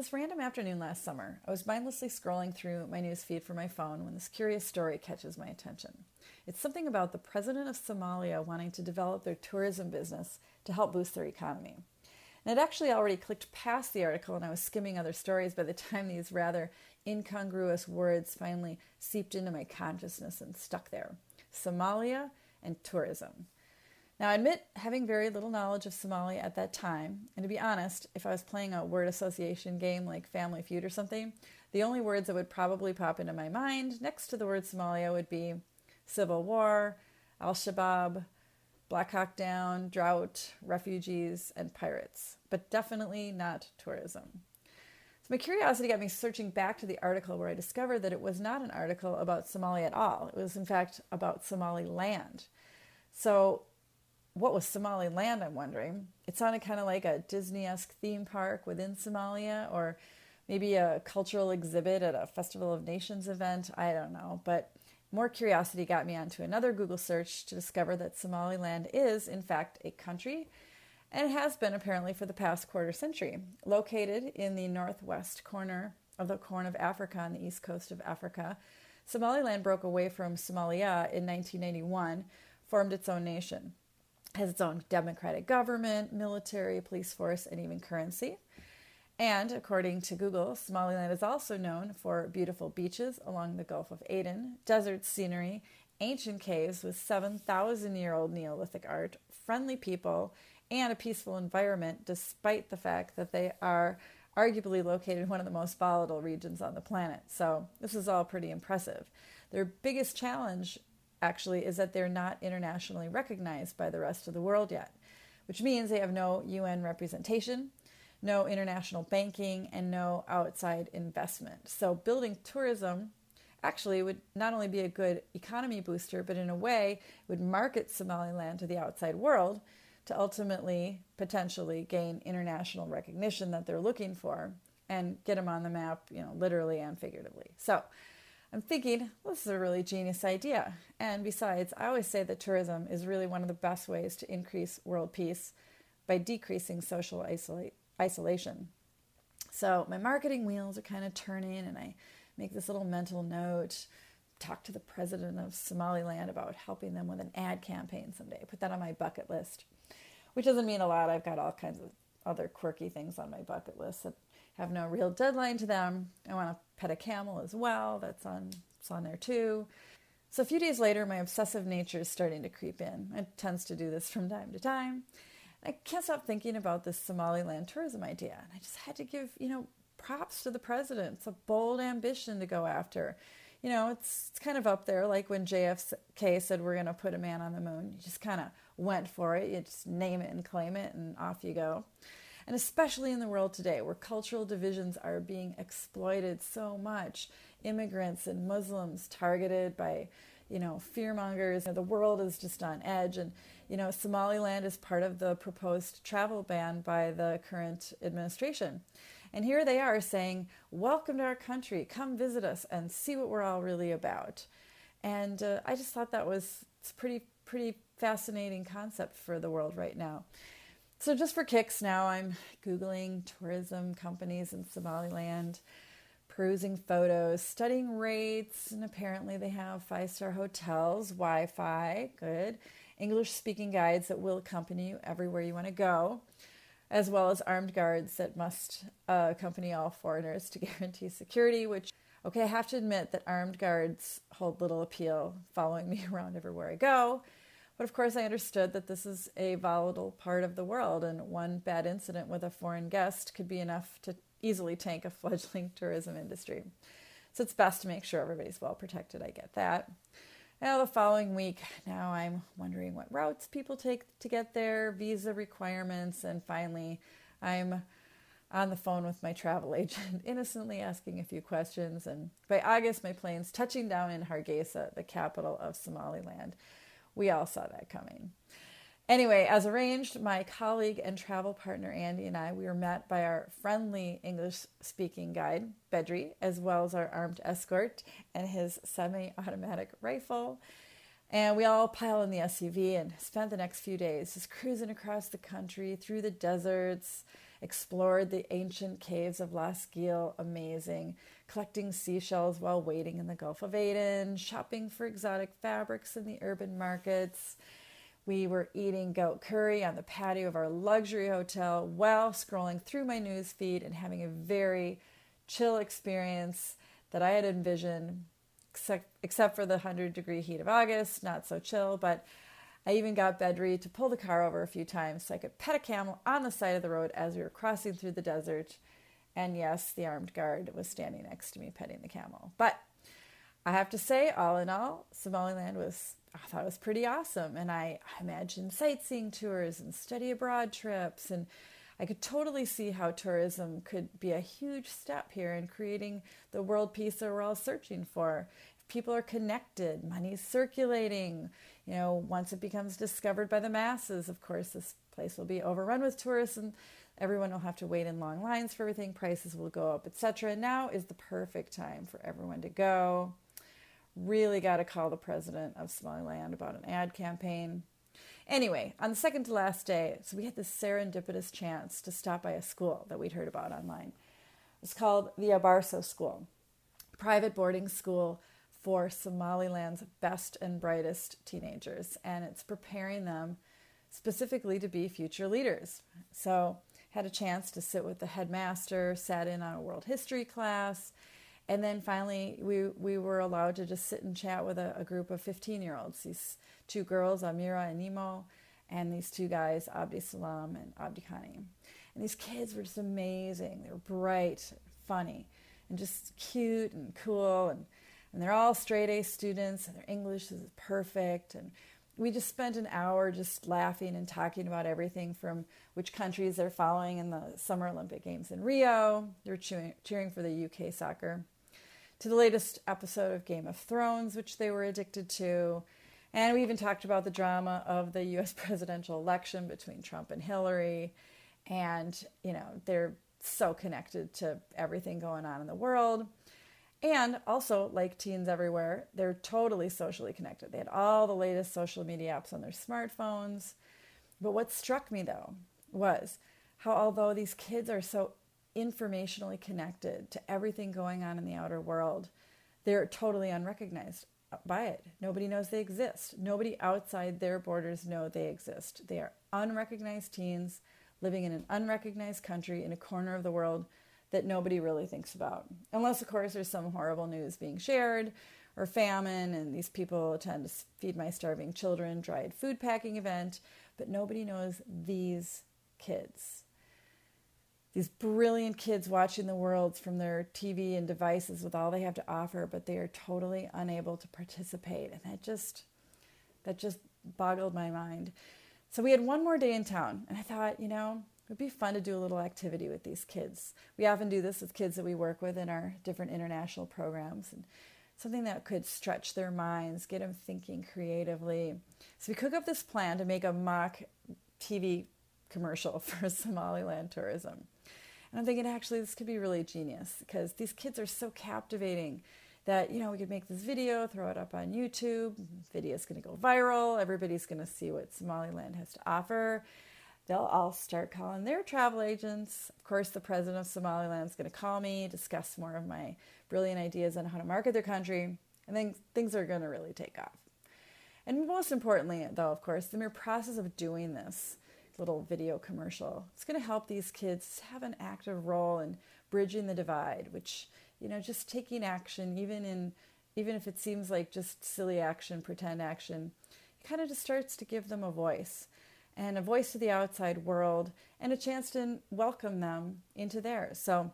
this random afternoon last summer, I was mindlessly scrolling through my news feed for my phone when this curious story catches my attention. It's something about the president of Somalia wanting to develop their tourism business to help boost their economy. And I'd actually already clicked past the article and I was skimming other stories by the time these rather incongruous words finally seeped into my consciousness and stuck there Somalia and tourism. Now, I admit having very little knowledge of Somalia at that time, and to be honest, if I was playing a word association game like Family Feud or something, the only words that would probably pop into my mind next to the word Somalia would be civil war, Al Shabaab, Black Hawk Down, drought, refugees, and pirates, but definitely not tourism. So my curiosity got me searching back to the article where I discovered that it was not an article about Somalia at all. It was, in fact, about Somaliland. So what was Somaliland, I'm wondering. It sounded kind of like a Disney esque theme park within Somalia, or maybe a cultural exhibit at a Festival of Nations event. I don't know. But more curiosity got me onto another Google search to discover that Somaliland is, in fact, a country and has been apparently for the past quarter century, located in the northwest corner of the Horn of Africa on the east coast of Africa. Somaliland broke away from Somalia in 1991, formed its own nation has its own democratic government, military, police force, and even currency. And according to Google, Somaliland is also known for beautiful beaches along the Gulf of Aden, desert scenery, ancient caves with 7,000 year old Neolithic art, friendly people, and a peaceful environment, despite the fact that they are arguably located in one of the most volatile regions on the planet. So, this is all pretty impressive. Their biggest challenge actually is that they're not internationally recognized by the rest of the world yet, which means they have no UN representation, no international banking, and no outside investment. So, building tourism actually would not only be a good economy booster, but in a way would market Somaliland to the outside world to ultimately potentially gain international recognition that they're looking for and get them on the map, you know, literally and figuratively. So, I'm thinking, well, this is a really genius idea. And besides, I always say that tourism is really one of the best ways to increase world peace by decreasing social isolate, isolation. So my marketing wheels are kind of turning, and I make this little mental note talk to the president of Somaliland about helping them with an ad campaign someday. Put that on my bucket list, which doesn't mean a lot. I've got all kinds of other quirky things on my bucket list that have no real deadline to them. I want to pet a camel as well. That's on it's on there too. So a few days later, my obsessive nature is starting to creep in. It tends to do this from time to time. I can't stop thinking about this Somaliland tourism idea, and I just had to give you know props to the president. It's a bold ambition to go after. You know, it's, it's kind of up there, like when JFK said we're going to put a man on the moon. You just kind of went for it. You just name it and claim it, and off you go and especially in the world today where cultural divisions are being exploited so much. Immigrants and muslims targeted by you know fearmongers. The world is just on edge. And you know somaliland is part of the proposed travel ban by the current administration. And here they are saying welcome to our country. Come visit us and see what we're all really about. And uh, i just thought that was pretty pretty fascinating concept for the world right now so, just for kicks now, I'm Googling tourism companies in Somaliland, perusing photos, studying rates, and apparently they have five star hotels, Wi Fi, good, English speaking guides that will accompany you everywhere you want to go, as well as armed guards that must uh, accompany all foreigners to guarantee security, which Okay, I have to admit that armed guards hold little appeal following me around everywhere I go. But of course, I understood that this is a volatile part of the world, and one bad incident with a foreign guest could be enough to easily tank a fledgling tourism industry. So it's best to make sure everybody's well protected. I get that. Now, the following week, now I'm wondering what routes people take to get there, visa requirements, and finally, I'm on the phone with my travel agent, innocently asking a few questions. And by August, my plane's touching down in Hargeisa, the capital of Somaliland. We all saw that coming. Anyway, as arranged, my colleague and travel partner Andy and I, we were met by our friendly English speaking guide, Bedri, as well as our armed escort and his semi automatic rifle. And we all pile in the SUV and spent the next few days just cruising across the country through the deserts explored the ancient caves of Laas Geel, amazing, collecting seashells while waiting in the Gulf of Aden, shopping for exotic fabrics in the urban markets. We were eating goat curry on the patio of our luxury hotel while scrolling through my news feed and having a very chill experience that I had envisioned, except, except for the 100 degree heat of August, not so chill, but I even got Bedri to pull the car over a few times so I could pet a camel on the side of the road as we were crossing through the desert. And yes, the armed guard was standing next to me petting the camel. But I have to say, all in all, Somaliland was, I thought it was pretty awesome. And I, I imagined sightseeing tours and study abroad trips. And I could totally see how tourism could be a huge step here in creating the world peace that we're all searching for. If people are connected, money's circulating, you know, once it becomes discovered by the masses, of course, this place will be overrun with tourists and everyone will have to wait in long lines for everything, prices will go up, etc. Now is the perfect time for everyone to go. Really got to call the president of Somaliland about an ad campaign. Anyway, on the second to last day, so we had this serendipitous chance to stop by a school that we'd heard about online. It's called the Abarso School, private boarding school for Somaliland's best and brightest teenagers, and it's preparing them specifically to be future leaders. So, had a chance to sit with the headmaster, sat in on a world history class, and then finally we we were allowed to just sit and chat with a, a group of 15 year olds. These two girls, Amira and Nemo, and these two guys, Abdi Salam and Abdi Khani. And these kids were just amazing. They were bright, funny, and just cute and cool and and they're all straight A students, and their English is perfect. And we just spent an hour just laughing and talking about everything from which countries they're following in the Summer Olympic Games in Rio. They're cheering, cheering for the UK soccer. To the latest episode of Game of Thrones, which they were addicted to. And we even talked about the drama of the US presidential election between Trump and Hillary. And, you know, they're so connected to everything going on in the world. And also, like teens everywhere, they're totally socially connected. They had all the latest social media apps on their smartphones. But what struck me though was how, although these kids are so informationally connected to everything going on in the outer world, they're totally unrecognized by it. Nobody knows they exist. Nobody outside their borders know they exist. They are unrecognized teens living in an unrecognized country in a corner of the world that nobody really thinks about. Unless, of course, there's some horrible news being shared or famine, and these people attend to Feed My Starving Children dried food packing event, but nobody knows these kids. These brilliant kids watching the world from their TV and devices with all they have to offer, but they are totally unable to participate. And that just that just boggled my mind. So we had one more day in town, and I thought, you know, would be fun to do a little activity with these kids. We often do this with kids that we work with in our different international programs and something that could stretch their minds, get them thinking creatively. So we cook up this plan to make a mock TV commercial for Somaliland tourism. And I'm thinking actually this could be really genius because these kids are so captivating that you know we could make this video, throw it up on YouTube. Video is going to go viral. Everybody's going to see what Somaliland has to offer they'll all start calling their travel agents. Of course, the president of Somaliland is going to call me, discuss more of my brilliant ideas on how to market their country, and then things are going to really take off. And most importantly, though, of course, the mere process of doing this little video commercial, it's going to help these kids have an active role in bridging the divide, which, you know, just taking action, even in even if it seems like just silly action, pretend action, it kind of just starts to give them a voice and a voice to the outside world and a chance to welcome them into theirs. So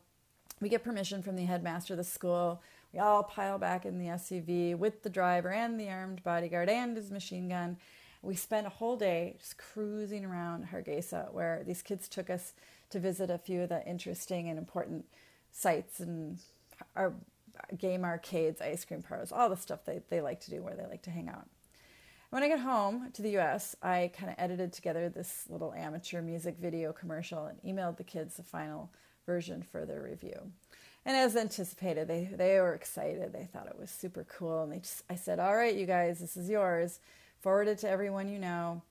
we get permission from the headmaster of the school. We all pile back in the SUV with the driver and the armed bodyguard and his machine gun. We spent a whole day just cruising around Hargeisa, where these kids took us to visit a few of the interesting and important sites and our game arcades, ice cream parlors, all the stuff they, they like to do where they like to hang out. When I got home to the US, I kind of edited together this little amateur music video commercial and emailed the kids the final version for their review. And as anticipated, they, they were excited. They thought it was super cool. And they just, I said, All right, you guys, this is yours. Forward it to everyone you know.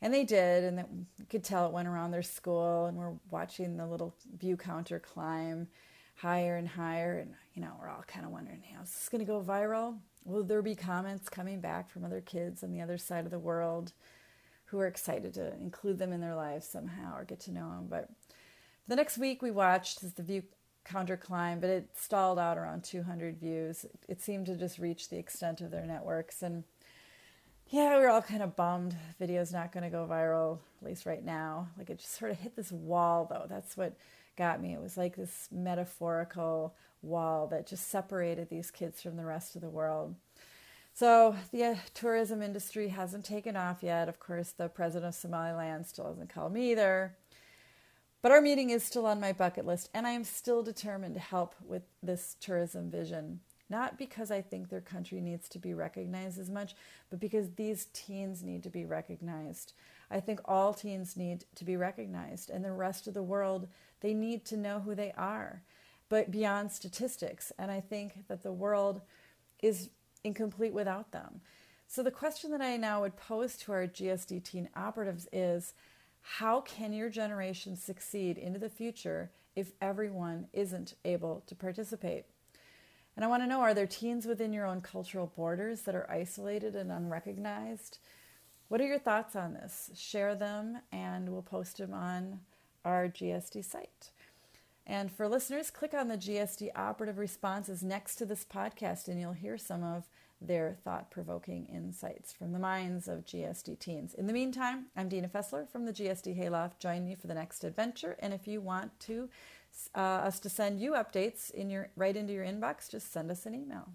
And they did, and you could tell it went around their school, and we're watching the little view counter climb higher and higher. And, you know, we're all kind of wondering, hey, is this going to go viral? Will there be comments coming back from other kids on the other side of the world who are excited to include them in their lives somehow or get to know them? But the next week we watched as the view counter climb, but it stalled out around 200 views. It seemed to just reach the extent of their networks. And yeah, we were all kind of bummed. Video's not going to go viral, at least right now. Like it just sort of hit this wall, though. That's what got me. It was like this metaphorical wall that just separated these kids from the rest of the world. So the uh, tourism industry hasn't taken off yet. Of course, the president of Somaliland still hasn't called me either. But our meeting is still on my bucket list, and I am still determined to help with this tourism vision. Not because I think their country needs to be recognized as much, but because these teens need to be recognized. I think all teens need to be recognized, and the rest of the world, they need to know who they are, but beyond statistics. And I think that the world is incomplete without them. So, the question that I now would pose to our GSD teen operatives is how can your generation succeed into the future if everyone isn't able to participate? And I want to know are there teens within your own cultural borders that are isolated and unrecognized? What are your thoughts on this? Share them and we'll post them on our GSD site. And for listeners, click on the GSD operative responses next to this podcast and you'll hear some of their thought provoking insights from the minds of GSD teens. In the meantime, I'm Dina Fessler from the GSD Hayloft. Join me for the next adventure. And if you want to uh, us to send you updates in your right into your inbox, just send us an email.